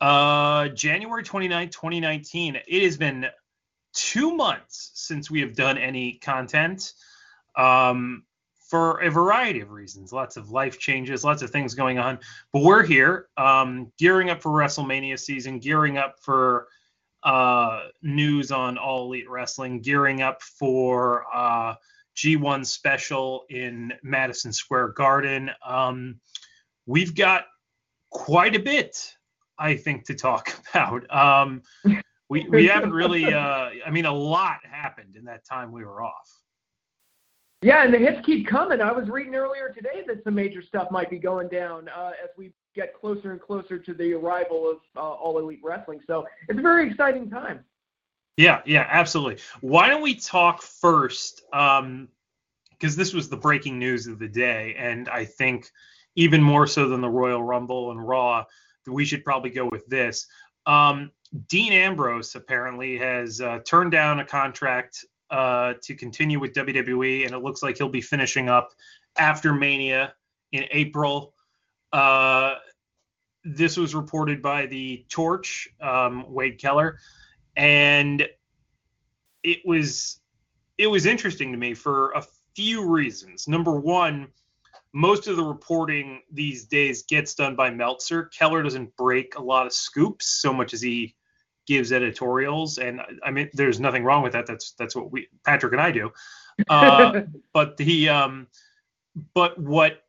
uh, January 29th, 2019. It has been two months since we have done any content um, for a variety of reasons. Lots of life changes, lots of things going on. But we're here, um, gearing up for WrestleMania season, gearing up for uh, news on All Elite Wrestling, gearing up for uh, G1 special in Madison Square Garden. Um, we've got quite a bit, I think, to talk about. Um, we we haven't really. Uh, I mean, a lot happened in that time we were off. Yeah, and the hits keep coming. I was reading earlier today that some major stuff might be going down uh, as we get closer and closer to the arrival of uh, All Elite Wrestling. So it's a very exciting time. Yeah, yeah, absolutely. Why don't we talk first? Um, because this was the breaking news of the day, and I think even more so than the Royal Rumble and Raw, we should probably go with this. Um, Dean Ambrose apparently has uh, turned down a contract uh, to continue with WWE, and it looks like he'll be finishing up after Mania in April. Uh, this was reported by the Torch, um, Wade Keller, and it was it was interesting to me for a few reasons. Number one, most of the reporting these days gets done by Meltzer. Keller doesn't break a lot of scoops so much as he gives editorials, and I mean, there's nothing wrong with that. That's that's what we Patrick and I do. Uh, but the um, but what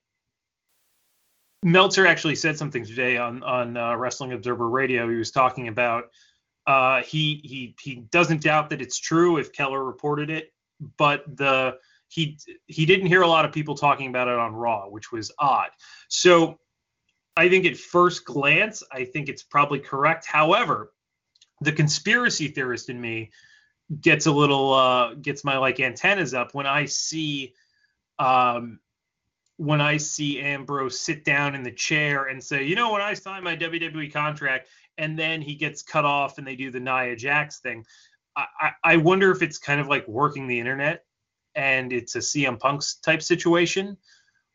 Meltzer actually said something today on on uh, Wrestling Observer Radio. He was talking about uh, he he he doesn't doubt that it's true if Keller reported it, but the he he didn't hear a lot of people talking about it on Raw, which was odd. So I think at first glance, I think it's probably correct. However, the conspiracy theorist in me gets a little uh, gets my like antennas up when I see um, when I see Ambrose sit down in the chair and say, you know, when I signed my WWE contract, and then he gets cut off and they do the Nia Jax thing. I, I, I wonder if it's kind of like working the internet and it's a CM Punk's type situation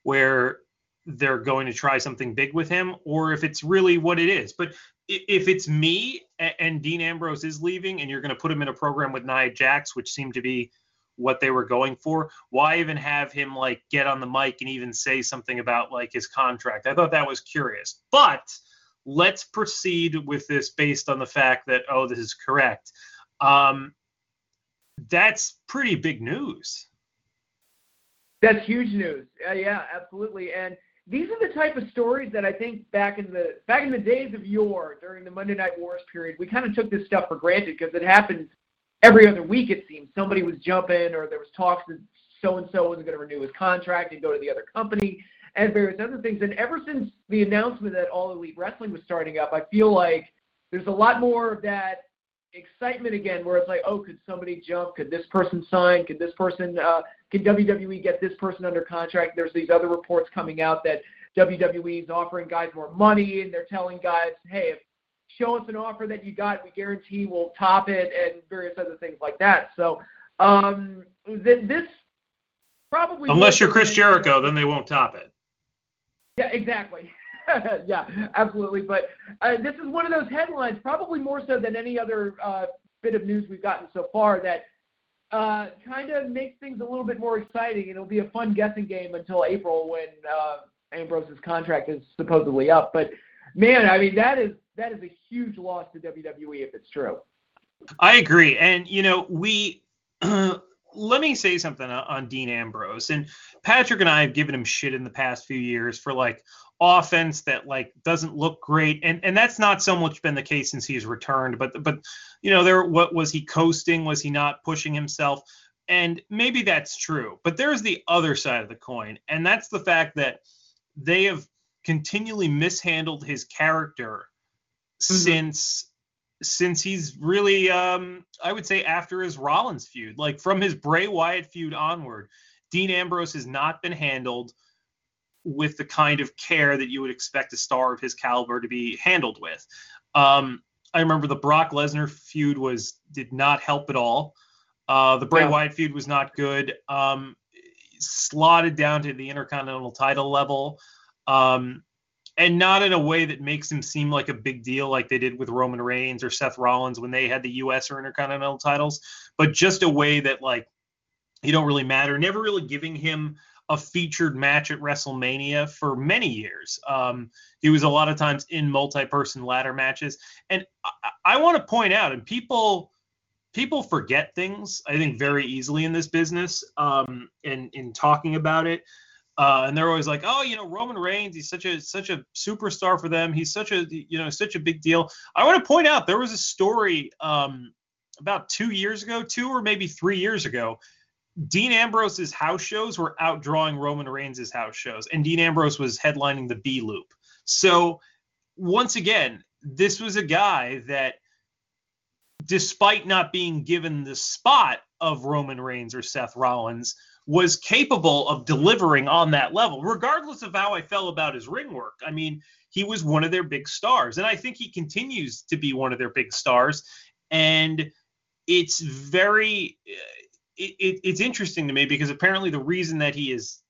where they're going to try something big with him, or if it's really what it is. But if it's me and Dean Ambrose is leaving and you're going to put him in a program with Nia Jax, which seemed to be what they were going for, why even have him like get on the mic and even say something about like his contract? I thought that was curious. But let's proceed with this based on the fact that, oh, this is correct. Um, that's pretty big news. That's huge news. Uh, yeah, absolutely. And these are the type of stories that I think back in the back in the days of yore during the Monday Night Wars period, we kind of took this stuff for granted because it happened every other week. It seems somebody was jumping or there was talks that so and so wasn't going to renew his contract and go to the other company and various other things. And ever since the announcement that All Elite Wrestling was starting up, I feel like there's a lot more of that excitement again, where it's like, oh, could somebody jump? Could this person sign? Could this person? Uh, can WWE get this person under contract? There's these other reports coming out that WWE is offering guys more money, and they're telling guys, hey, if show us an offer that you got, we guarantee we'll top it, and various other things like that. So um, th- this probably unless you're Chris Jericho, then they won't top it. Yeah, exactly. yeah, absolutely. But uh, this is one of those headlines, probably more so than any other uh, bit of news we've gotten so far, that uh, kind of makes things a little bit more exciting. It'll be a fun guessing game until April when uh, Ambrose's contract is supposedly up. But man, I mean that is that is a huge loss to WWE if it's true. I agree, and you know we. let me say something on Dean Ambrose. And Patrick and I have given him shit in the past few years for like, offense that like doesn't look great and and that's not so much been the case since he's returned but but you know there what was he coasting was he not pushing himself and maybe that's true, but there's the other side of the coin, and that's the fact that they have continually mishandled his character Mm-hmm. since since he's really um I would say after his Rollins feud, like from his Bray Wyatt feud onward, Dean Ambrose has not been handled with the kind of care that you would expect a star of his caliber to be handled with. Um I remember the Brock Lesnar feud was did not help at all. Uh the Bray Yeah. Wyatt feud was not good. Um slotted down to the Intercontinental title level. Um and not in a way that makes him seem like a big deal like they did with Roman Reigns or Seth Rollins when they had the US or Intercontinental titles, but just a way that like he don't really matter, never really giving him a featured match at WrestleMania for many years. Um, he was a lot of times in multi-person ladder matches, and I, I want to point out, and people people forget things I think very easily in this business, um, and in talking about it. Uh, and they're always like, oh, you know, Roman Reigns, he's such a such a superstar for them. He's such a you know such a big deal. I want to point out there was a story um, about two years ago, two or maybe three years ago. Dean Ambrose's house shows were outdrawing Roman Reigns' house shows, and Dean Ambrose was headlining the B Loop. So once again, this was a guy that, despite not being given the spot of Roman Reigns or Seth Rollins, was capable of delivering on that level, regardless of how I felt about his ring work. I mean, he was one of their big stars, and I think he continues to be one of their big stars. And it's very, it, it, it's interesting to me because apparently the reason that he is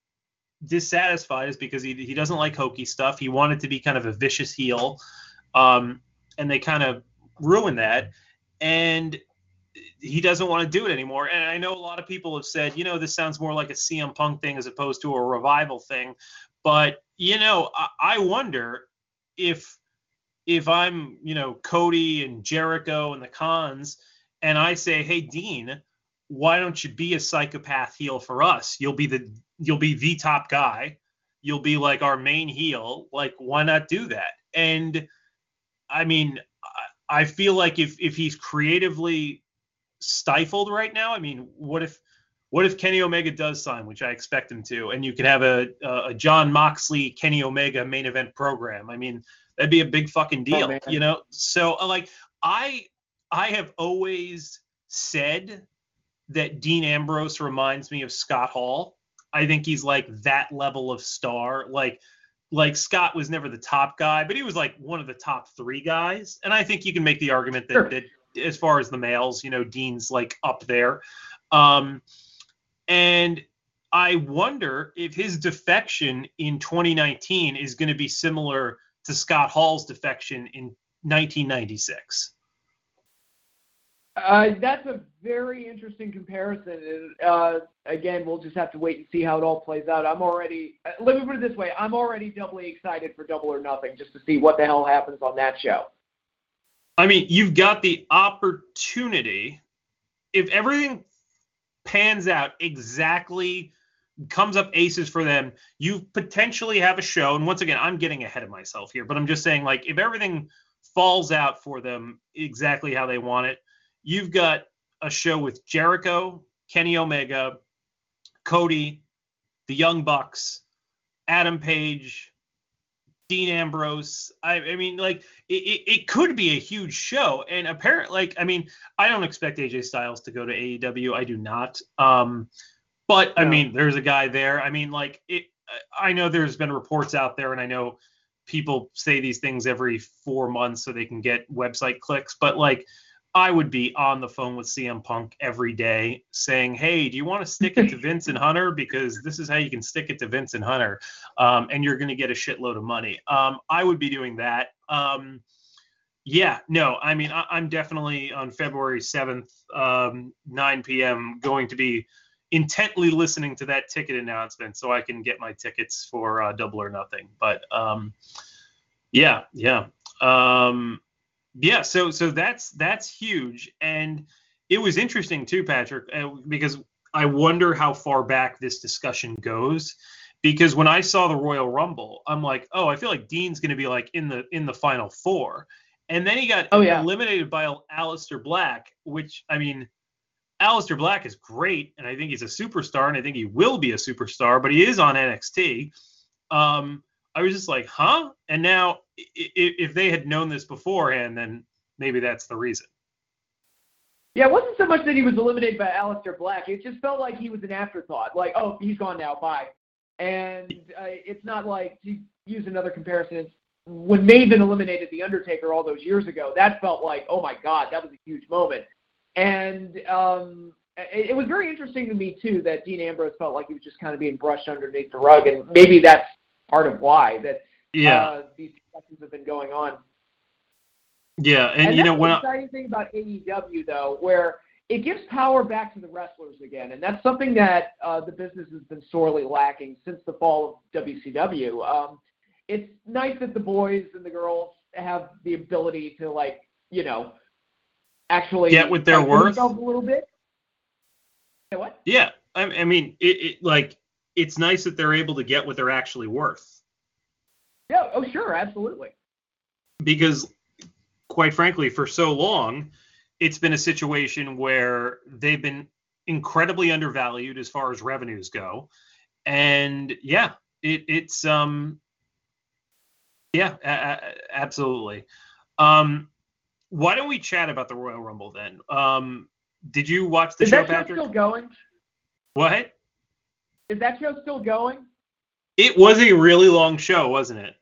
dissatisfied is because he, he doesn't like hokey stuff. He wanted to be kind of a vicious heel, um, and they kind of ruined that. And he doesn't want to do it anymore. And I know a lot of people have said, you know, this sounds more like a CM Punk thing as opposed to a revival thing. But you know, I, I wonder if if I'm, you know, Cody and Jericho and the cons, and I say, hey, Dean, why don't you be a psychopath heel for us? You'll be the you'll be the top guy. You'll be like our main heel. Like, why not do that? And I mean, I I feel like if if he's creatively stifled right now, I mean, what if what if Kenny Omega does sign, which I expect him to, and you could have a a Jon Moxley Kenny Omega main event program? I mean, that'd be a big fucking deal, man. you know. So uh, like I I have always said that Dean Ambrose reminds me of Scott Hall. I think he's like that level of star. Like like Scott was never the top guy, but he was like one of the top three guys. And I think you can make the argument that, Sure. that as far as the males, you know, Dean's like up there. Um, and I wonder if his defection in 2019 is going to be similar to Scott Hall's defection in 1996. Uh, that's a very interesting comparison. And uh, again, we'll just have to wait and see how it all plays out. I'm already, uh, let me put it this way I'm already doubly excited for Double or Nothing just to see what the hell happens on that show. I mean, you've got the opportunity if everything pans out exactly comes up aces for them, you potentially have a show. And once again, I'm getting ahead of myself here, but I'm just saying like if everything falls out for them exactly how they want it, you've got a show with Jericho, Kenny Omega, Cody, the Young Bucks, Adam Page, Dean Ambrose. I, I mean, like it, it, it could be a huge show, and apparently, like I mean, I don't expect AJ Styles to go to AEW. I do not. Um, but I mean, there's a guy there. I mean, like it. I know there's been reports out there, and I know people say these things every four months so they can get website clicks. But like, I would be on the phone with CM Punk every day saying, "Hey, do you want to stick it to Vince and Hunter? Because this is how you can stick it to Vince and Hunter, um, and you're going to get a shitload of money." Um, I would be doing that. Um, yeah, no, I mean, I, I'm definitely on February 7th, um, 9 p.m., going to be intently listening to that ticket announcement so I can get my tickets for uh, Double or Nothing. But um, yeah, yeah, um, yeah. So so that's that's huge, and it was interesting too, Patrick, uh, because I wonder how far back this discussion goes. Because when I saw the Royal Rumble, I'm like, oh, I feel like Dean's going to be like in the in the final four, and then he got Oh, yeah. eliminated by Aleister Black, which I mean, Aleister Black is great, and I think he's a superstar, and I think he will be a superstar, but he is on NXT. Um, I was just like, huh? And now, if they had known this beforehand, then maybe that's the reason. Yeah, it wasn't so much that he was eliminated by Aleister Black. It just felt like he was an afterthought. Like, oh, he's gone now. Bye. And uh, it's not like to use another comparison. When Maven eliminated the Undertaker all those years ago. That felt like, oh my God, that was a huge moment. And um, it, it was very interesting to me too that Dean Ambrose felt like he was just kind of being brushed underneath the rug, and maybe that's part of why that yeah uh, these discussions have been going on. Yeah, and, and you know when the exciting thing about AEW though, where it gives power back to the wrestlers again, and that's something that uh, the business has been sorely lacking since the fall of WCW. Um, it's nice that the boys and the girls have the ability to like, you know, actually get with their worth a little bit. what? Yeah, I, I mean, it, it like it's nice that they're able to get what they're actually worth. Yeah. Oh, sure, absolutely. Because, quite frankly, for so long, it's been a situation where they've been incredibly undervalued as far as revenues go, and yeah, it, it's um, yeah, a- a- absolutely. Um, why don't we chat about the Royal Rumble then? Um, did you watch the Is show, that show Patrick? still going? What? Is that show still going? It was a really long show, wasn't it?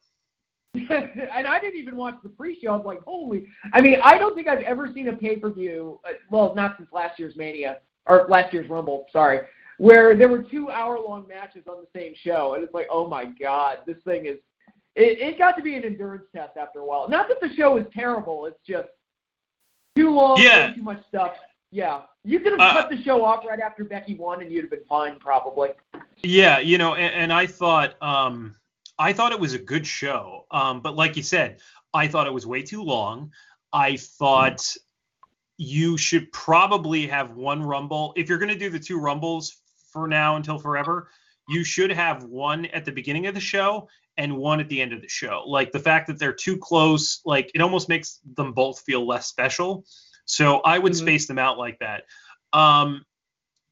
and I didn't even watch the pre-show. I was like, holy! I mean, I don't think I've ever seen a pay-per-view. Uh, well, not since last year's Mania or last year's Rumble. Sorry, where there were two hour-long matches on the same show, and it's like, oh my god, this thing is. It, it got to be an endurance test after a while. Not that the show is terrible. It's just too long, Yeah. too much stuff. Yeah, you could have Uh, cut the show off right after Becky won, and you'd have been fine, probably. Yeah, you know, and, and I thought um I thought it was a good show. Um, but like you said, I thought it was way too long. I thought you should probably have one rumble. If you're gonna do the two rumbles for now until forever, you should have one at the beginning of the show and one at the end of the show. Like the fact that they're too close, like it almost makes them both feel less special. So I would Mhm. space them out like that. Um,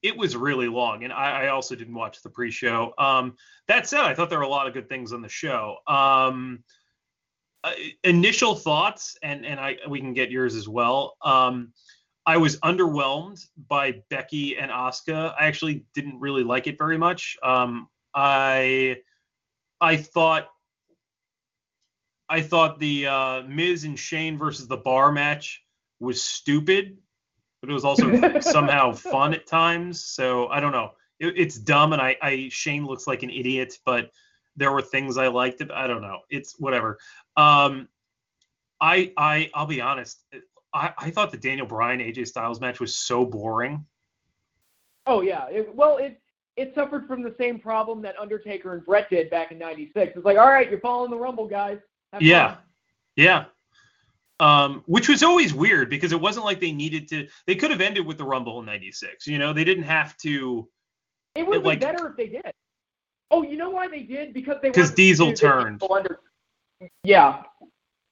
it was really long, and I, I also didn't watch the pre-show. Um, that said, I thought there were a lot of good things on the show. Um, uh, initial thoughts, and and I we can get yours as well. Um, I was underwhelmed by Becky and Asuka. I actually didn't really like it very much. Um, I I thought I thought the uh, Miz and Shane versus the Bar match was stupid, but it was also somehow fun at times. So I don't know. It, it's dumb, and I, I Shane looks like an idiot, but there were things I liked. I don't know. It's whatever. Um, I I I'll be honest. I, I thought the Daniel Bryan AJ Styles match was so boring. Oh yeah. It, well, it it suffered from the same problem that Undertaker and Bret did back in '96. It's like, all right, you're following the Rumble, guys. Have Yeah. fun. Yeah. Um, which was always weird because it wasn't like they needed to. They could have ended with the Rumble in '96. You know, they didn't have to. It would have like- been better if they did. Oh, you know why they did? Because they 'Cause wanted to Diesel turned. Under- Yeah.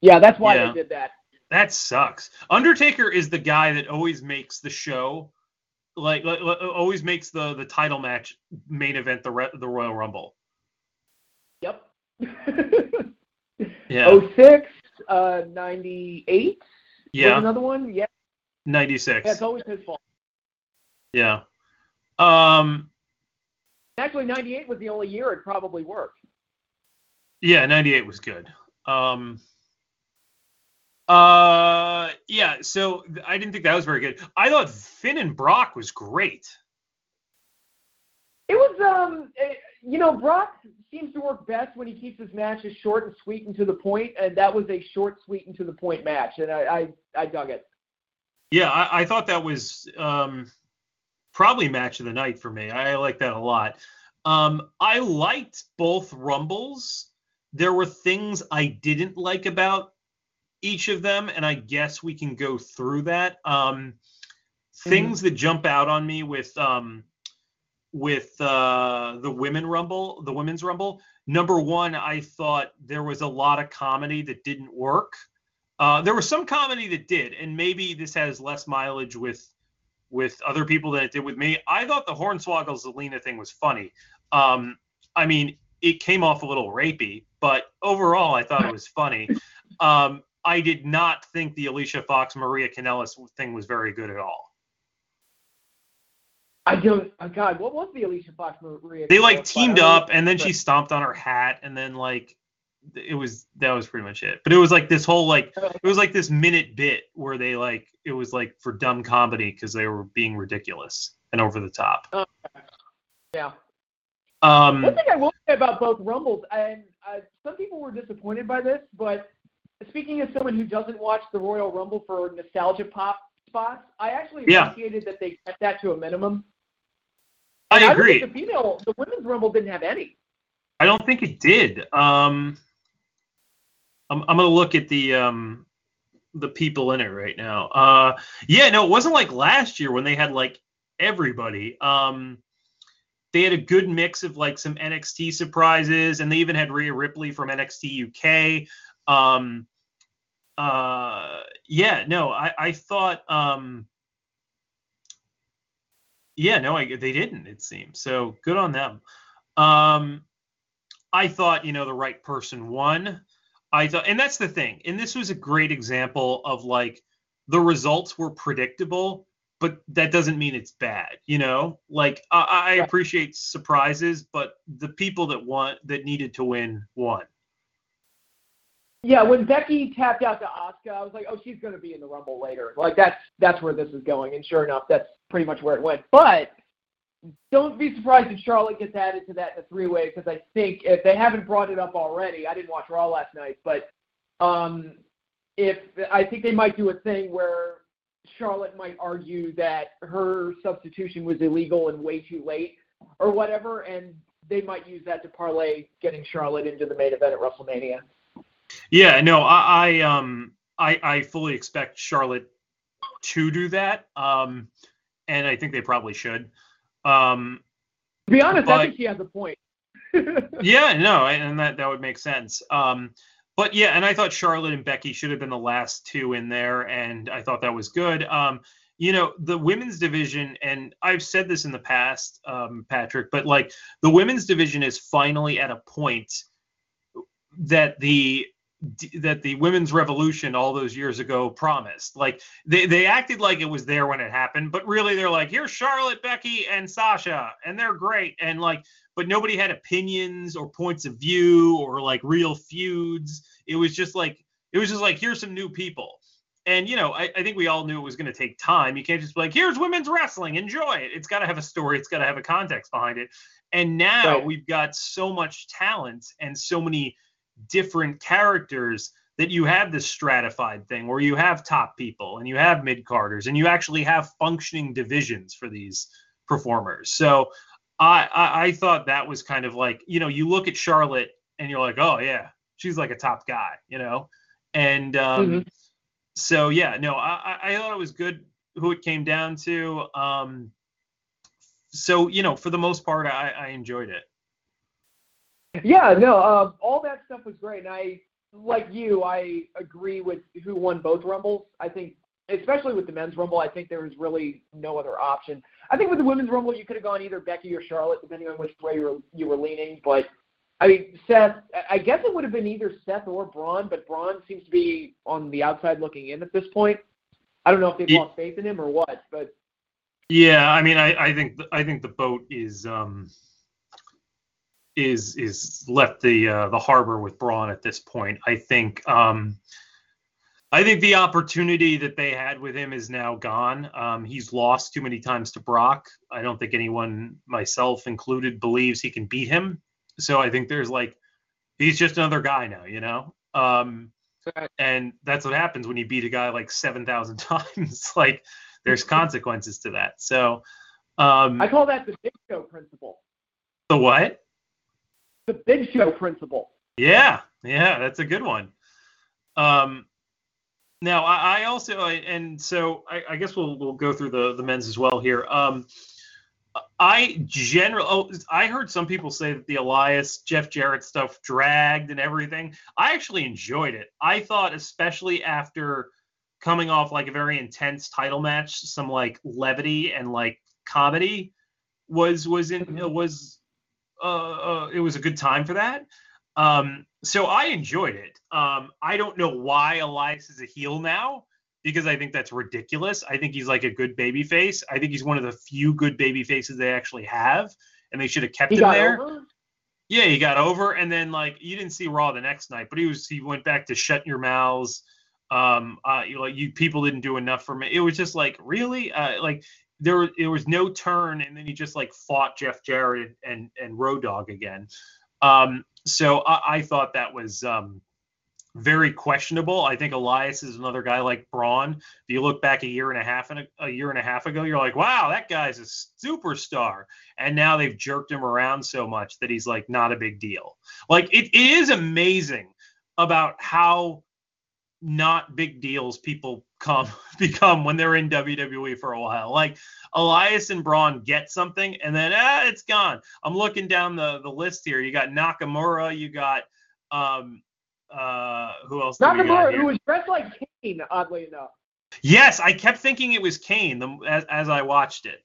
Yeah, that's why Yeah. they did that. That sucks. Undertaker is the guy that always makes the show, like, like always makes the the title match main event the Re- the Royal Rumble. Yep. Yeah. Oh six, uh, ninety eight. yeah. Another one. Yeah. '96. Yeah, it's always his fault. Yeah. Um. Actually, ninety eight was the only year it probably worked. Yeah, 98 was good. Um uh yeah, so I didn't think that was very good. I thought Finn and Brock was great. It was, um, eh, you know, Brock seems to work best when he keeps his matches short and sweet and to the point, and that was a short, sweet, and to the point match, and I, I, I dug it. Yeah, I, I thought that was um probably match of the night for me. I like that a lot. Um I liked both rumbles. There were things I didn't like about each of them, and I guess we can go through that. Um things that jump out on me with um with uh the women rumble the women's rumble number one i thought there was a lot of comedy that didn't work uh there was some comedy that did and maybe this has less mileage with with other people than it did with me. I thought the Hornswoggle Zelina thing was funny. Um, I mean, it came off a little rapey, but overall, I thought it was funny. Um, I did not think the Alicia Fox Maria Kanellis thing was very good at all. I don't. Oh God, what was the Alicia Fox Maria? They like teamed up, and then she stomped on her hat, and then like it was that was pretty much it. But it was like this whole like it was like this minute bit where they like it was like for dumb comedy because they were being ridiculous and over the top. Yeah. Um, One thing I will say about both Rumbles, and uh, some people were disappointed by this, but speaking as someone who doesn't watch the Royal Rumble for nostalgia pop spots, I actually Yeah. appreciated that they kept that to a minimum. I And don't agree. think The female, the women's Rumble didn't have any. I don't think it did. Um, I'm I'm gonna look at the um the people in it right now. Uh, yeah, no, it wasn't like last year when they had like everybody. Um, they had a good mix of like some NXT surprises, and they even had Rhea Ripley from NXT UK. Um, uh, yeah, no, I I thought um. Yeah, no, I, they didn't. It seems so. Good on them. Um, I thought, you know, the right person won. I thought, and that's the thing. And this was a great example of like the results were predictable, but that doesn't mean it's bad. You know, like I, I appreciate surprises, but the people that won that needed to win won. Yeah, when Becky tapped out to Asuka, I was like, oh, she's going to be in the Rumble later. Like that's that's where this is going, and sure enough, that's pretty much where it went. But don't be surprised if Charlotte gets added to that in a three-way because I think if they haven't brought it up already, I didn't watch Raw last night, but um, if I think they might do a thing where Charlotte might argue that her substitution was illegal and way too late or whatever, and they might use that to parlay getting Charlotte into the main event at WrestleMania. Yeah, no, I, I um I, I fully expect Charlotte to do that. Um and I think they probably should. Um To be honest, But- I think she has a point. yeah, no, and that that would make sense. Um but yeah, and I thought Charlotte and Becky should have been the last two in there, and I thought that was good. Um, you know, the women's division, and I've said this in the past, um, Patrick, but like the women's division is finally at a point that the that the women's revolution all those years ago promised. Like they, they acted like it was there when it happened, but really they're like, here's Charlotte, Becky, and Sasha, and they're great. And like, but nobody had opinions or points of view or like real feuds. It was just like it was just like here's some new people. And you know, I, I think we all knew it was going to take time. You can't just be like, here's women's wrestling, enjoy it. It's got to have a story, it's got to have a context behind it. And now Right. we've got so much talent and so many different characters that you have this stratified thing where you have top people and you have mid carders and you actually have functioning divisions for these performers. So I, I I thought that was kind of like you know you look at Charlotte and you're like oh yeah she's like a top guy you know and um, Mhm. so yeah no I I I thought it was good who it came down to um so you know for the most part I I enjoyed it Yeah, no, um, all that stuff was great, and I, like you, I agree with who won both Rumbles. I think, especially with the men's Rumble, I think there was really no other option. I think with the women's Rumble, you could have gone either Becky or Charlotte, depending on which way you were you were leaning. But I mean, Seth, I- guess it would have been either Seth or Braun, but Braun seems to be on the outside looking in at this point. I don't know if they've lost faith in him or what, but Yeah, I mean, I, I think I think the boat is um, is is left the uh, the harbor with Braun at this point. I think um, I think the opportunity that they had with him is now gone. Um, he's lost too many times to Brock. I don't think anyone, myself included, believes he can beat him. So I think there's like he's just another guy now, you know. Um, and that's what happens when you beat a guy like seven thousand times. like there's consequences to that. So um, I call that the Big Show principle. the what? The Big Show principle. Yeah, yeah, that's a good one. Um, now I, I also I, and so I, I guess we'll we'll go through the the men's as well here. Um, I general oh I heard some people say that the Elias Jeff Jarrett stuff dragged and everything. I actually enjoyed it. I thought especially after coming off like a very intense title match, some like levity and like comedy was was in Mhm. was uh, uh it was a good time for that. Um, so I enjoyed it. Um, I don't know why Elias is a heel now because I think that's ridiculous. I think he's like a good baby face. I think he's one of the few good baby faces they actually have, and they should have kept He him there. over. Yeah, he got over, and then like you didn't see Raw the next night, but he was he went back to shut your mouths. Um, uh, you like you people didn't do enough for me. It was just like really, uh, like there there was no turn, and then he just like fought Jeff Jarrett and and Road Dog again. Um, so I, I thought that was um very questionable. I think Elias is another guy like Braun. If you look back a year and a half and a, a year and a half ago, you're like, wow, that guy's a superstar. And now they've jerked him around so much that he's like not a big deal. Like it, it is amazing about how not big deals people come become when they're in WWE for a while. Like Elias and Braun get something and then ah, it's gone. I'm looking down the the list here. You got Nakamura, you got um uh who else? Nakamura, who was dressed like Kane, oddly enough. Yes, I kept thinking it was Kane the, as, as I watched it.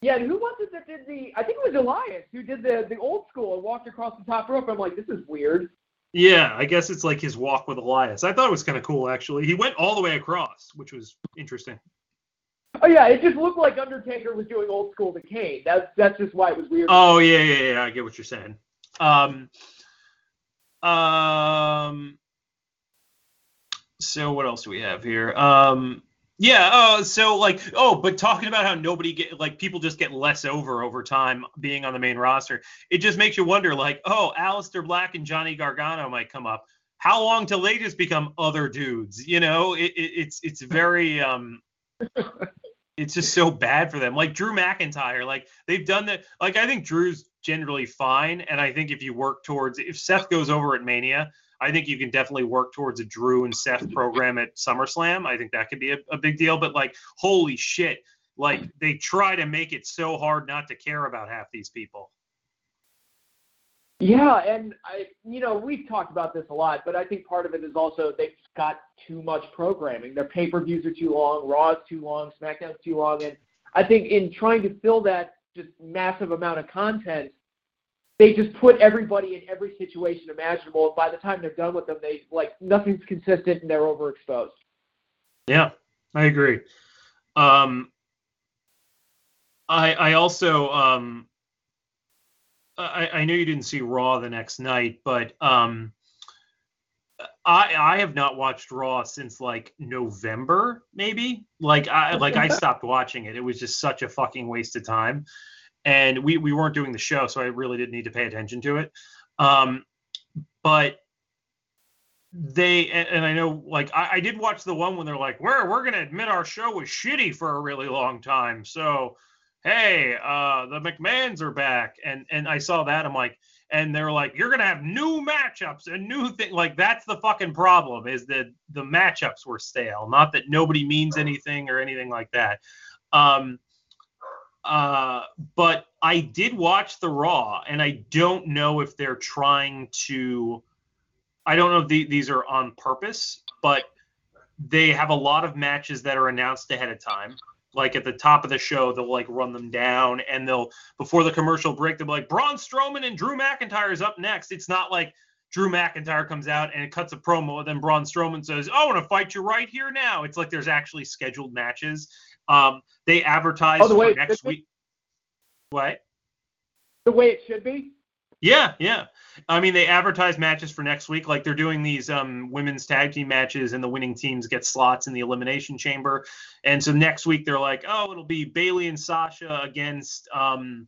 Yeah, and who was it that did the? I think it was Elias who did the the old school and walked across the top rope. I'm like, this is weird. Yeah, I guess it's like his walk with Elias. I thought it was kind of cool actually. He went all the way across, which was interesting. Oh yeah, it just looked like Undertaker was doing old school to Kane. That's that's just why it was weird. Oh yeah, yeah, yeah. I get what you're saying. Um, um. So what else do we have here? Um. Yeah. Oh, so like, oh, but talking about how nobody get like people just get less over over time being on the main roster. It just makes you wonder, like, oh, Aleister Black and Johnny Gargano might come up. How long till they just become other dudes? You know, it, it, it's it's very um it's just so bad for them. Like Drew McIntyre, like they've done that. Like I think Drew's generally fine, and I think if you work towards, if Seth goes over at Mania, I think you can definitely work towards a Drew and Seth program at SummerSlam. I think that could be a, a big deal. But like, holy shit, like they try to make it so hard not to care about half these people. Yeah, and I, you know, we've talked about this a lot, but I think part of it is also they've got too much programming. Their pay-per-views are too long, Raw is too long, SmackDown's too long, and I think in trying to fill that just massive amount of content, they just put everybody in every situation imaginable. And by the time they're done with them, they like nothing's consistent and they're overexposed. Yeah, I agree. Um, I I also um, I I know you didn't see Raw the next night, but um, I I have not watched Raw since like November, maybe. Like I like I stopped watching it. It was just such a fucking waste of time, and we we weren't doing the show, so I really didn't need to pay attention to it. Um, but they and, and I know like I, I did watch the one when they're like, we're we're gonna admit our show was shitty for a really long time. So hey, uh the McMahons are back. And and I saw that. I'm like, and they're like, you're gonna have new matchups and new thing. Like that's the fucking problem, is that the matchups were stale. Not that nobody means anything or anything like that. Um uh, but I did watch the Raw, and I don't know if they're trying to. I don't know if the, these are on purpose, but they have a lot of matches that are announced ahead of time. Like at the top of the show, they'll like run them down, and they'll before the commercial break, they'll be like Braun Strowman and Drew McIntyre is up next. It's not like Drew McIntyre comes out and it cuts a promo, and then Braun Strowman says, "Oh, I want to fight you right here now." It's like there's actually scheduled matches. Um, they advertise Oh, the way next week. What? The way it should be. Yeah, yeah. I mean, they advertise matches for next week. Like they're doing these um, women's tag team matches, and the winning teams get slots in the elimination chamber. And so next week they're like, oh, it'll be Bayley and Sasha against. Um,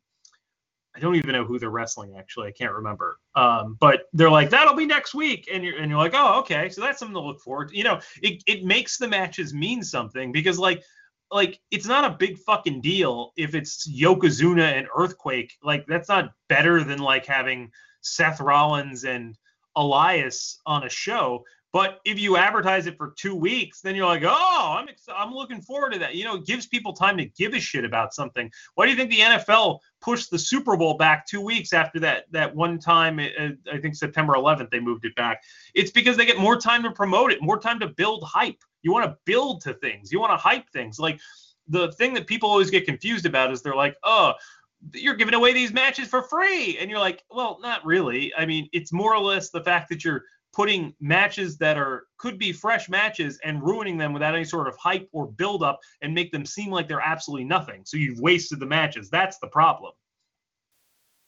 I don't even know who they're wrestling. Actually, I can't remember. Um, but they're like, that'll be next week, and you're and you're like, oh, okay. So that's something to look forward. to. You know, it it makes the matches mean something because like like it's not a big fucking deal if it's Yokozuna and Earthquake. Like that's not better than like having Seth Rollins and Elias on a show. But if you advertise it for two weeks, then you're like, oh, I'm ex- I'm looking forward to that. You know, it gives people time to give a shit about something. Why do you think the NFL pushed the Super Bowl back two weeks after that that one time? Uh, I think September 11th they moved it back. It's because they get more time to promote it, more time to build hype. You want to build to things. You want to hype things. Like the thing that people always get confused about is they're like, oh, you're giving away these matches for free. And you're like, well, not really. I mean, it's more or less the fact that you're putting matches that are could be fresh matches and ruining them without any sort of hype or build up and make them seem like they're absolutely nothing. So you've wasted the matches. That's the problem.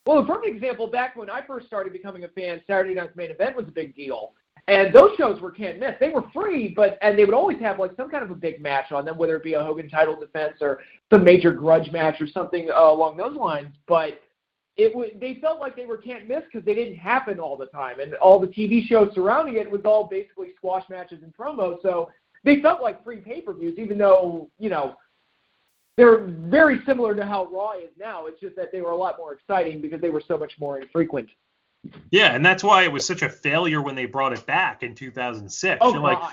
Well, a perfect example back when I first started becoming a fan, Saturday Night's Main Event was a big deal. And those shows were can't miss. They were free, but and they would always have like some kind of a big match on them, whether it be a Hogan title defense or some major grudge match or something uh, along those lines. But it was they felt like they were can't miss because they didn't happen all the time, and all the TV shows surrounding it was all basically squash matches and promos. So they felt like free pay-per-views, even though you know they're very similar to how Raw is now. It's just that they were a lot more exciting because they were so much more infrequent. Yeah, and that's why it was such a failure when they brought it back in 2006. Oh, You're God. like,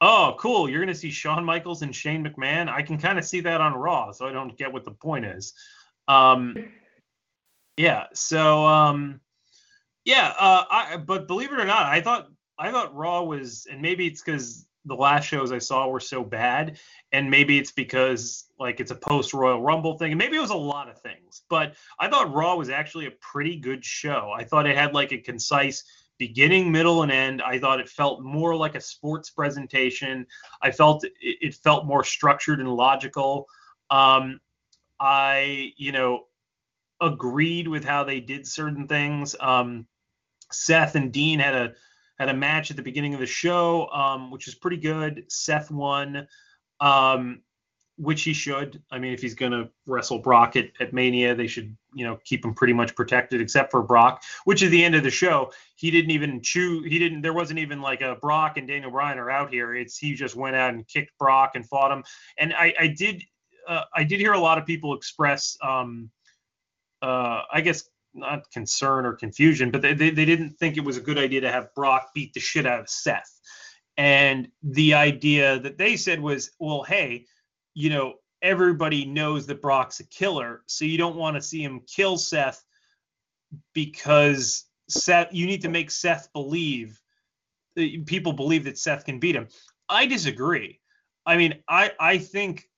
oh, cool, you're going to see Shawn Michaels and Shane McMahon. I can kind of see that on Raw, so I don't get what the point is. Um, yeah, so um, yeah, uh, I, but believe it or not, I thought I thought Raw was, and maybe it's because the last shows I saw were so bad, and maybe it's because like it's a post Royal Rumble thing, and maybe it was a lot of things. But I thought Raw was actually a pretty good show. I thought it had like a concise beginning, middle, and end. I thought it felt more like a sports presentation. I felt it, it felt more structured and logical. Um, I, you know, agreed with how they did certain things. Um, Seth and Dean had a had a match at the beginning of the show, um, which is pretty good. Seth won, um, which he should. I mean, if he's gonna wrestle Brock at, at Mania, they should, you know, keep him pretty much protected, except for Brock, which is the end of the show. He didn't even chew. He didn't. There wasn't even like a Brock and Daniel Bryan are out here. It's he just went out and kicked Brock and fought him. And I, I did, uh, I did hear a lot of people express, um, uh, I guess not concern or confusion, but they, they, they didn't think it was a good idea to have Brock beat the shit out of Seth. And the idea that they said was, well, hey, you know, everybody knows that Brock's a killer, so you don't want to see him kill Seth because Seth, you need to make Seth believe, people believe that Seth can beat him. I disagree. I mean, I I think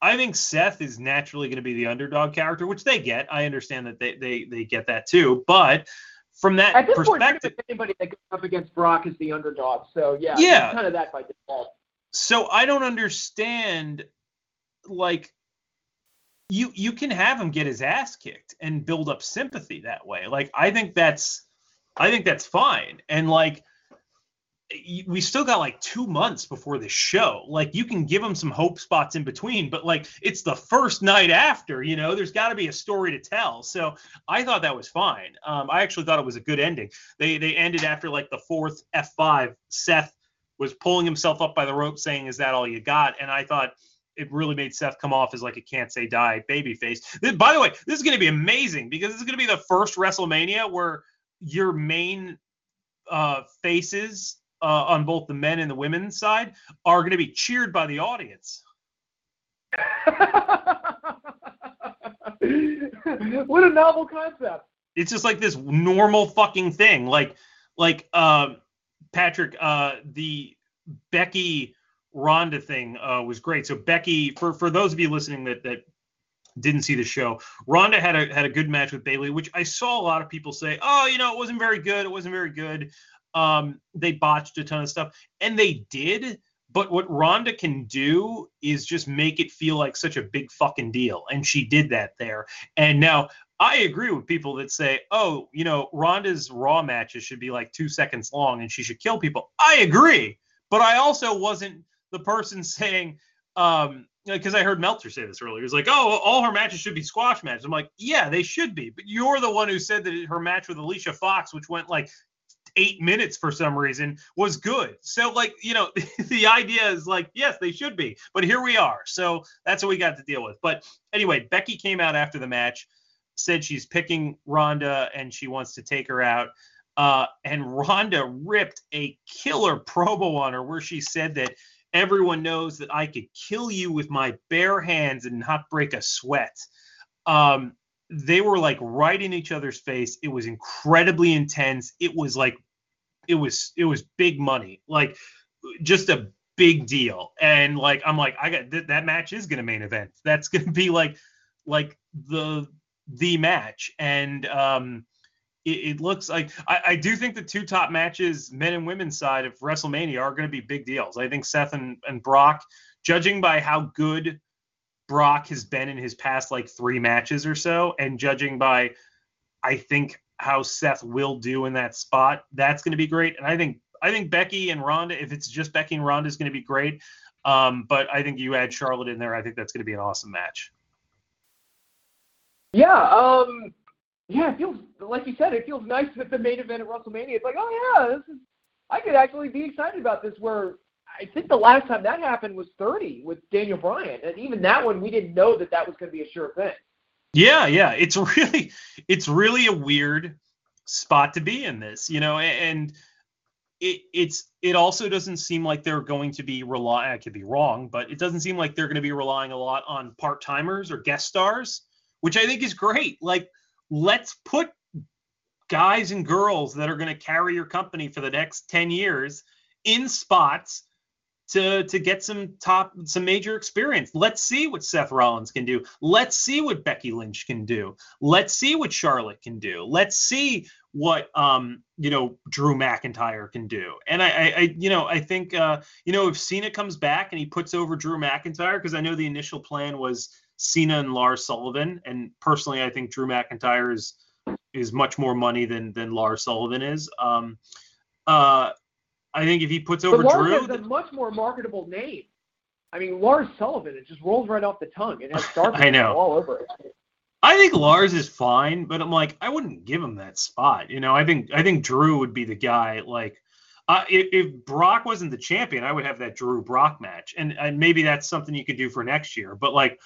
I think Seth is naturally going to be the underdog character, which they get. I understand that they they they get that too, but from that At this perspective, much anybody that goes up against Brock is the underdog. So yeah, Yeah. kind of that by default. so I don't understand like you you can have him get his ass kicked and build up sympathy that way. Like I think that's I think that's fine. And like we still got like two months before the show. Like you can give them some hope spots in between, but like it's the first night after, you know, there's got to be a story to tell. So I thought that was fine. Um, I actually thought it was a good ending. They they ended after like the fourth F5. Seth was pulling himself up by the rope, saying, "Is that all you got?" And I thought it really made Seth come off as like a can't say die baby face. By the way, this is going to be amazing because this is going to be the first WrestleMania where your main uh, faces uh, on both the men and the women's side are going to be cheered by the audience. what a novel concept. It's just like this normal fucking thing. Like, like uh, Patrick, uh, the Becky Ronda thing uh, was great. So Becky, for for those of you listening that that didn't see the show, Ronda had a had a good match with Bayley, which I saw a lot of people say, oh, you know, it wasn't very good. It wasn't very good. Um, they botched a ton of stuff, and they did. But what Ronda can do is just make it feel like such a big fucking deal, and she did that there. And now I agree with people that say, oh, you know, Ronda's Raw matches should be like two seconds long, and she should kill people. I agree, but I also wasn't the person saying, um, because I heard Meltzer say this earlier. He's like, oh, all her matches should be squash matches. I'm like, yeah, they should be. But you're the one who said that her match with Alicia Fox, which went like eight minutes for some reason, was good. So, like, you know, the idea is like, yes, they should be. But here we are. So that's what we got to deal with. But anyway, Becky came out after the match, said she's picking Ronda and she wants to take her out. Uh, and Ronda ripped a killer promo on her where she said that everyone knows that I could kill you with my bare hands and not break a sweat. Um, they were like right in each other's face. It was incredibly intense. It was like, it was it was big money, like just a big deal. And like I'm like I got th- that match is gonna main event. That's gonna be like like the the match. And um, it, it looks like I, I do think the two top matches, men and women's side of WrestleMania, are going to be big deals. I think Seth and, and Brock, judging by how good Brock has been in his past like three matches or so, and judging by I think how Seth will do in that spot, that's going to be great. And I think I think Becky and Ronda, if it's just Becky and Ronda, is going to be great. Um, but I think you add Charlotte in there, I think that's going to be an awesome match. Yeah, um, yeah, it feels like you said, it feels nice that the main event at WrestleMania. It's like, oh yeah, this is. I could actually be excited about this. Where I think the last time that happened was 30 with Daniel Bryan, and even that one we didn't know that that was going to be a sure thing. Yeah, yeah, it's really, it's really a weird spot to be in this, you know, and it it's it also doesn't seem like they're going to be rely. I could be wrong, but it doesn't seem like they're going to be relying a lot on part timers or guest stars, which I think is great. Like, let's put guys and girls that are going to carry your company for the next 10 years in spots to to get some top some major experience. Let's see what Seth Rollins can do. Let's see what Becky Lynch can do. Let's see what Charlotte can do. Let's see what um you know Drew McIntyre can do. And I I, I you know I think uh you know if Cena comes back and he puts over Drew McIntyre because I know the initial plan was Cena and Lars Sullivan and personally I think Drew McIntyre is is much more money than than Lars Sullivan is. Um uh I think if he puts over but Lars Drew, has a much more marketable name. I mean, Lars Sullivan, it just rolls right off the tongue. It has Star I know. all over it. I think Lars is fine, but I'm like, I wouldn't give him that spot. You know, I think I think Drew would be the guy. Like, uh, if, if Brock wasn't the champion, I would have that Drew Brock match, and, and maybe that's something you could do for next year. But like,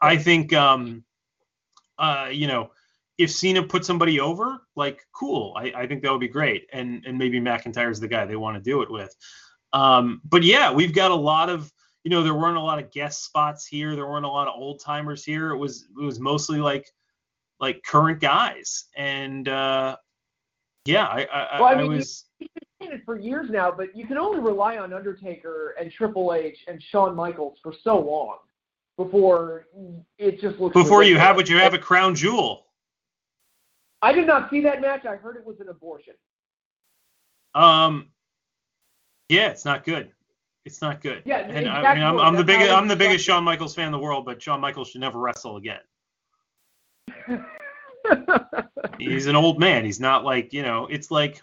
I think, um, uh, you know, if Cena put somebody over, like, cool. I, I think that would be great, and and maybe McIntyre's the guy they want to do it with. Um, but yeah, we've got a lot of you know there weren't a lot of guest spots here there weren't a lot of old timers here it was it was mostly like like current guys and uh yeah i i, Well, I I mean, was He's been saying it for years now, but you can only rely on Undertaker and Triple H and Shawn Michaels for so long before it just looks. before you have what you have a crown jewel I did not see that match. I heard it was an abortion. um yeah it's not good. It's not good. Yeah, and I, exact mean, I'm. I'm the biggest i'm the biggest Shawn Michaels fan in the world but Shawn Michaels should never wrestle again. He's an old man. He's not like you know it's like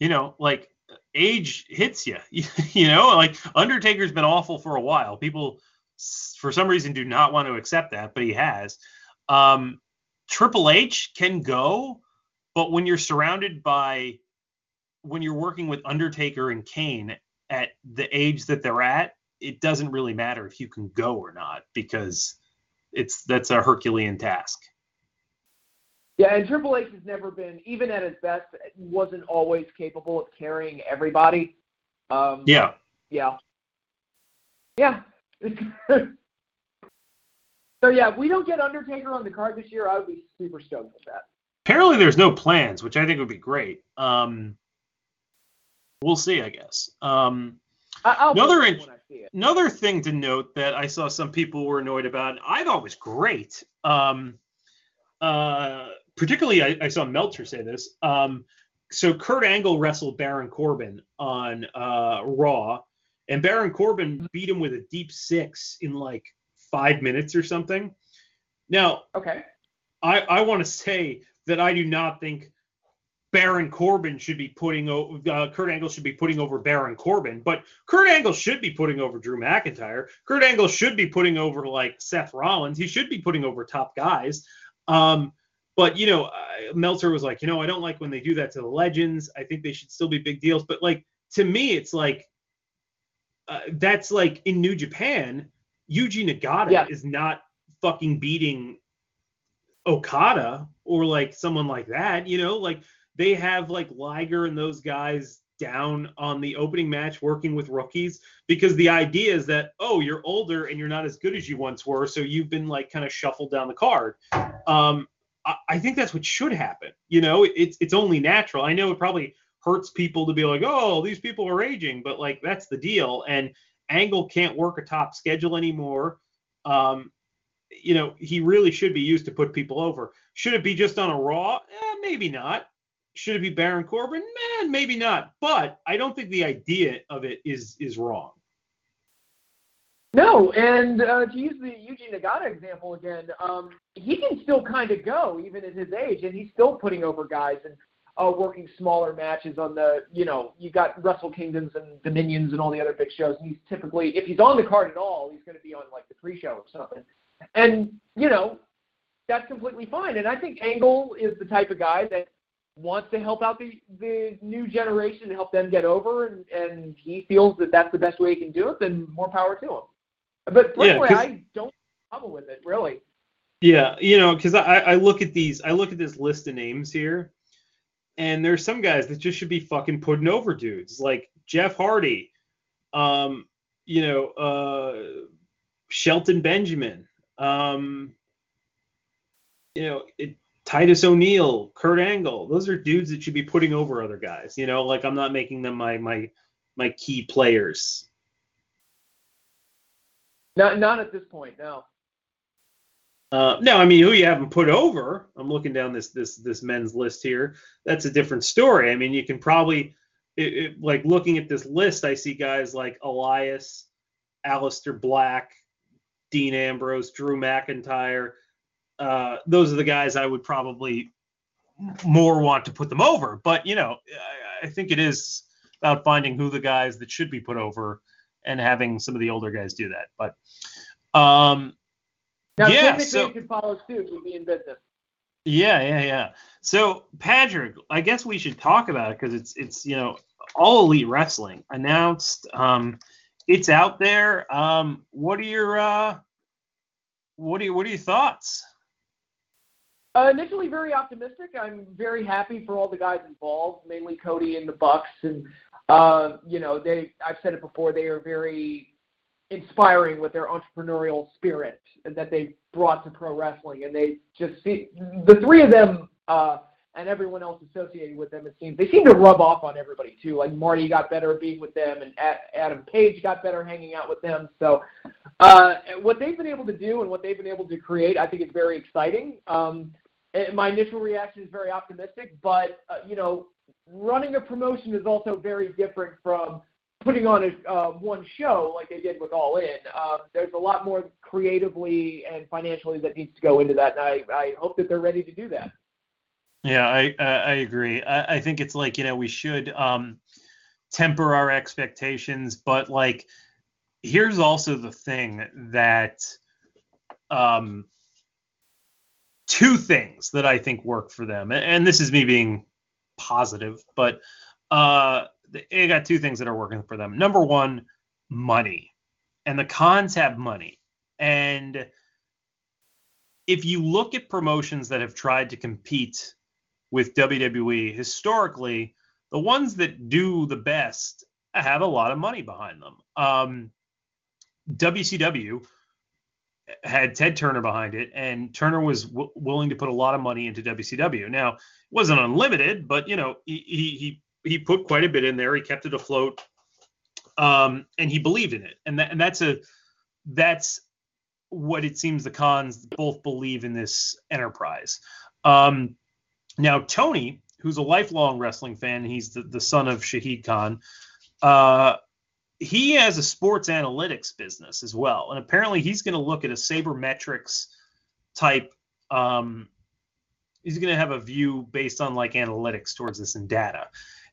you know like age hits you you know like undertaker's been awful for a while. People for some reason do not want to accept that but he has. Um triple h can go but when you're surrounded by when you're working with undertaker and kane at the age that they're at it doesn't really matter if you can go or not because it's that's a herculean task Yeah, and Triple H has never been, even at his best, wasn't always capable of carrying everybody. Um, yeah Yeah. Yeah. so yeah, if we don't get Undertaker on the card this year, I would be super stoked with that. apparently there's no plans which i think would be great um we'll see i guess um I, I'll Another in- when I see it. another thing to note that i saw some people were annoyed about i thought was great um uh particularly i, I saw meltzer say this um so kurt angle wrestled baron corbin on uh raw and baron corbin beat him with a deep six in like five minutes or something now Okay. I, I want to say that I do not think Baron Corbin should be putting over uh, Kurt Angle should be putting over Baron Corbin, but Kurt Angle should be putting over Drew McIntyre. Kurt Angle should be putting over like Seth Rollins. He should be putting over top guys. Um, but you know, uh, Meltzer was like, you know, I don't like when they do that to the legends. I think they should still be big deals. But like to me, it's like uh, that's like in New Japan, Yuji Nagata Yeah. is not fucking beating Okada or like someone like that, you know, like they have like Liger and those guys down on the opening match working with rookies because the idea is that oh you're older and you're not as good as you once were so you've been like kind of shuffled down the card. Um I, I think that's what should happen you know? It's it's only natural. I know it probably hurts people to be like oh these people are aging but like that's the deal. And angle can't work a top schedule anymore um you know he really should be used to put people over should it be just on a raw eh, maybe not should it be Baron Corbin? Man, maybe not. But I don't think the idea of it is is wrong. No, and uh, to use the Yuji Nagata example again, um, he can still kind of go even at his age, and he's still putting over guys and uh, working smaller matches on the, you know, you got Wrestle Kingdoms and Dominions and all the other big shows. And he's typically, if he's on the card at all, he's going to be on like the pre-show or something. And you know, that's completely fine. And I think Angle is the type of guy that wants to help out the the new generation and help them get over, and and he feels that that's the best way he can do it. Then more power to him. But personally, Yeah, I don't have trouble with it really. Yeah, you know, because I, I look at these, I look at this list of names here, and there's some guys that just should be fucking putting over dudes, like Jeff Hardy, um, you know, uh, Shelton Benjamin, um, you know, it, Titus O'Neil, Kurt Angle. Those are dudes that should be putting over other guys. You know, like I'm not making them my my my key players. Not not at this point, no. Uh, no, I mean who you haven't put over. I'm looking down this this this men's list here. That's a different story. I mean, you can probably it, it, like looking at this list. I see guys like Elias, Aleister Black, Dean Ambrose, Drew McIntyre. Uh, those are the guys I would probably more want to put them over. But you know, I, I think it is about finding who the guys that should be put over and having some of the older guys do that. But um, Now, Yeah, so- could follow suit. We'd be in business. Yeah, yeah, yeah. So Patrick, I guess we should talk about it because it's it's you know all elite wrestling announced. Um, it's out there. Um, what are your uh, what are you what are your thoughts? Uh, initially, very optimistic. I'm very happy for all the guys involved, mainly Cody and the Bucks, and uh, you know they. I've said it before. They are very inspiring with their entrepreneurial spirit that they brought to pro wrestling, and they just see the three of them uh, and everyone else associated with them. It seems they seem to rub off on everybody too. Like Marty got better being with them, and Adam Page got better hanging out with them. So uh, what they've been able to do and what they've been able to create, I think, is very exciting. Um, my initial reaction is very optimistic, but uh, you know, running a promotion is also very different from putting on a uh, one show like they did with All In. Um, there's a lot more creatively and financially that needs to go into that, and I, I hope that they're ready to do that. Yeah, I I, agree. I, I think it's like you know we should um, temper our expectations, but like here's also the thing that um, two things that I think work for them, and, and this is me being positive, but uh, they got two things that are working for them. Number one, money, and the Khans have money, and if you look at promotions that have tried to compete with WWE historically, the ones that do the best have a lot of money behind them. Um, WCW had Ted Turner behind it, and Turner was w- willing to put a lot of money into WCW. Now, it wasn't unlimited, but you know, he he he, he put quite a bit in there. He kept it afloat, um, and he believed in it. And that and that's a that's what it seems the Khans both believe in this enterprise. Um, now, Tony, who's a lifelong wrestling fan, he's the, the son of Shahid Khan. Uh, he has a sports analytics business as well, and apparently he's going to look at a sabermetrics type. Um, he's going to have a view based on like analytics towards this and data,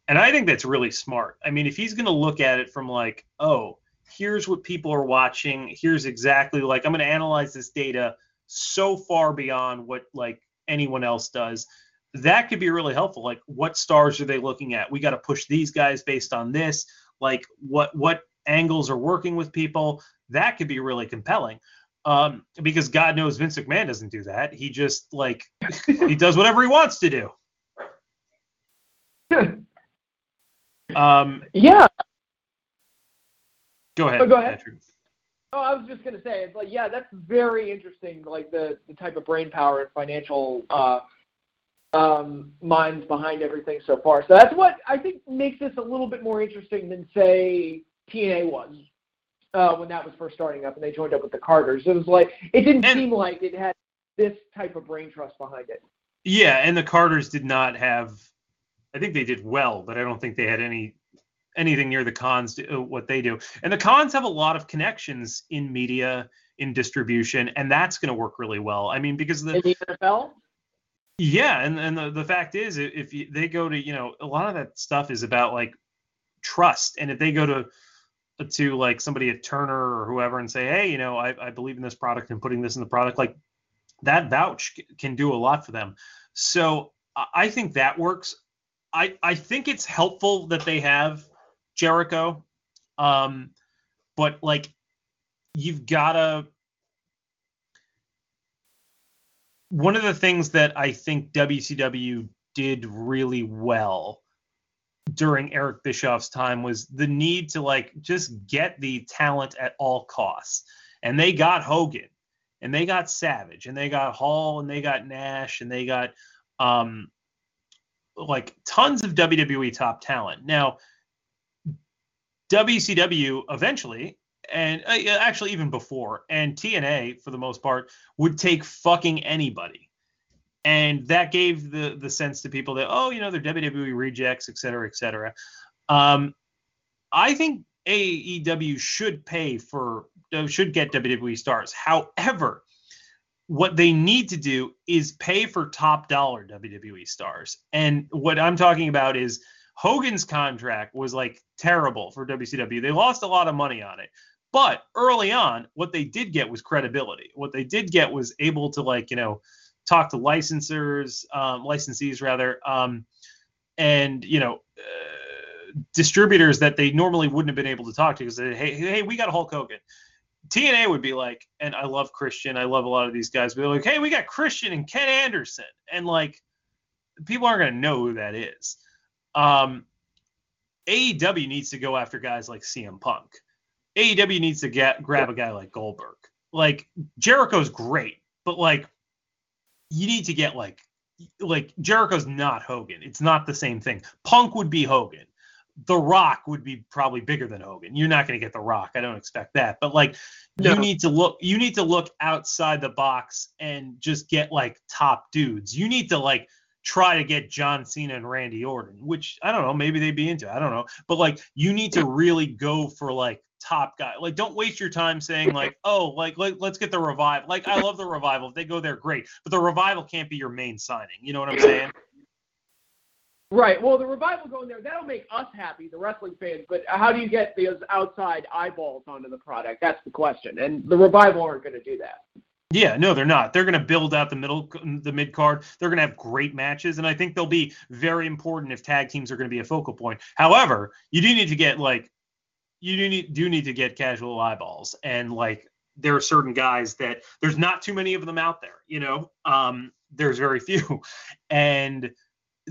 and I think that's really smart. I mean, if he's going to look at it from like, oh, here's what people are watching, here's exactly like I'm going to analyze this data so far beyond what like anyone else does that could be really helpful. Like what stars are they looking at? We got to push these guys based on this. Like what what angles are working with people? That could be really compelling. Um because god knows vince mcmahon doesn't do that. He just like he does whatever he wants to do Um, Yeah. go ahead. Oh, go ahead. Patrick. Oh, I was just gonna say, it's like, yeah, that's very interesting. Like the the type of brain power and financial uh, um, minds behind everything so far. So that's what I think makes this a little bit more interesting than say TNA was uh, when that was first starting up and they joined up with the Carters. It was like it didn't And- seem like it had this type of brain trust behind it. Yeah, and the Carters did not have. I think they did well, but I don't think they had any anything near the Khans to uh, what they do. And the Khans have a lot of connections in media, in distribution, and that's going to work really well. I mean, because the the NFL, Yeah, and and the, the fact is, if you, they go to you know a lot of that stuff is about like trust, and if they go to to like somebody at Turner or whoever and say, hey, you know, I, I believe in this product and putting this in the product, like that vouch can do a lot for them. So I think that works. I I think it's helpful that they have Jericho, um, but like you've gotta one of the things that I think WCW did really well during Eric Bischoff's time was the need to like just get the talent at all costs. And they got Hogan and they got Savage and they got Hall and they got Nash and they got um like tons of WWE top talent. Now WCW eventually and uh, actually even before and TNA for the most part would take fucking anybody. And that gave the the sense to people that oh, you know, they're WWE rejects, et cetera, et cetera. Um, I think AEW should pay for uh, should get WWE stars. However, what they need to do is pay for top dollar WWE stars. And what I'm talking about is Hogan's contract was like terrible for WCW. They lost a lot of money on it. But early on, what they did get was credibility. What they did get was able to like, you know, talk to licensors, um, licensees rather, um, and you know, uh, distributors that they normally wouldn't have been able to talk to because hey, hey, we got Hulk Hogan. TNA would be like, and I love Christian, I love a lot of these guys, but they're like, hey, we got Christian and Ken Anderson, and like, people aren't gonna know who that is. Um, AEW needs to go after guys like CM Punk. AEW needs to get grab a guy like Goldberg. Like Jericho's great, but like you need to get like like Jericho's not Hogan. It's not the same thing. Punk would be Hogan. The Rock would be probably bigger than Hogan. You're not going to get The Rock. I don't expect that. But like No. you need to look you need to look outside the box and just get like top dudes. You need to like try to get John Cena and Randy Orton, which I don't know, maybe they'd be into. I don't know. But like you need to really go for like top guy. Like don't waste your time saying like, "Oh, like let, let's get the revival." Like I love the revival. If they go there great. But the revival can't be your main signing. You know what I'm saying? Right. Well, the revival going there, that'll make us happy, the wrestling fans. But how do you get those outside eyeballs onto the product? That's the question. And the revival aren't going to do that. Yeah, no, they're not. They're going to build out the middle, the mid card. They're going to have great matches, and I think they'll be very important if tag teams are going to be a focal point. However, you do need to get like, you do need do need to get casual eyeballs, and like there are certain guys that there's not too many of them out there. You know, um, there's very few, and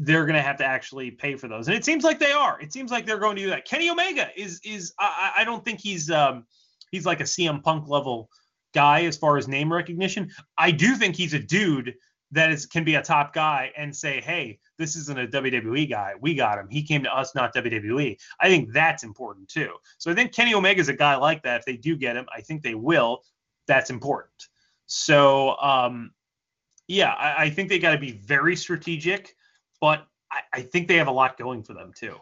they're going to have to actually pay for those, and it seems like they are. It seems like they're going to do that. Kenny Omega is is I, I don't think he's um he's like a CM Punk level guy as far as name recognition. I do think he's a dude that is can be a top guy and say, "Hey, this isn't a WWE guy. We got him. He came to us, not WWE." I think that's important too. So I think Kenny Omega is a guy like that. If they do get him, I think they will. That's important. So, um, yeah, I, I think they got to be very strategic, but I, I think they have a lot going for them too.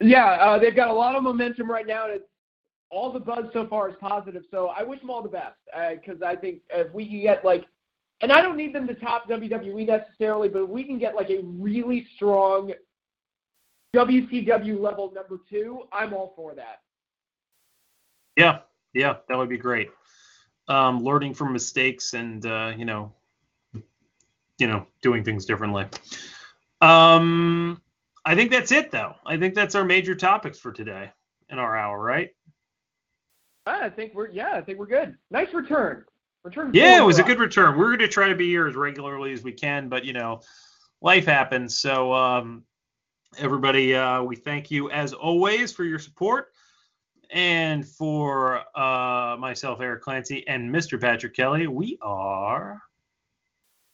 Yeah, uh, they've got a lot of momentum right now, and it's, all the buzz so far is positive. So I wish them all the best because I think if we can get like, and I don't need them to top WWE necessarily, but if we can get like a really strong WCW level number two, I'm all for that. Yeah, yeah, that would be great. Um, learning from mistakes and uh, you know, you know, doing things differently. Um, I think that's it, though. I think that's our major topics for today in our hour, right? I think we're yeah, I think we're good. Nice return. Return. Yeah, it was a good return. We're going to try to be here as regularly as we can, but you know, life happens. So um, everybody, uh, we thank you as always for your support. And for uh, myself, Erik Clancy, and Mr. Patrick Kelly, we are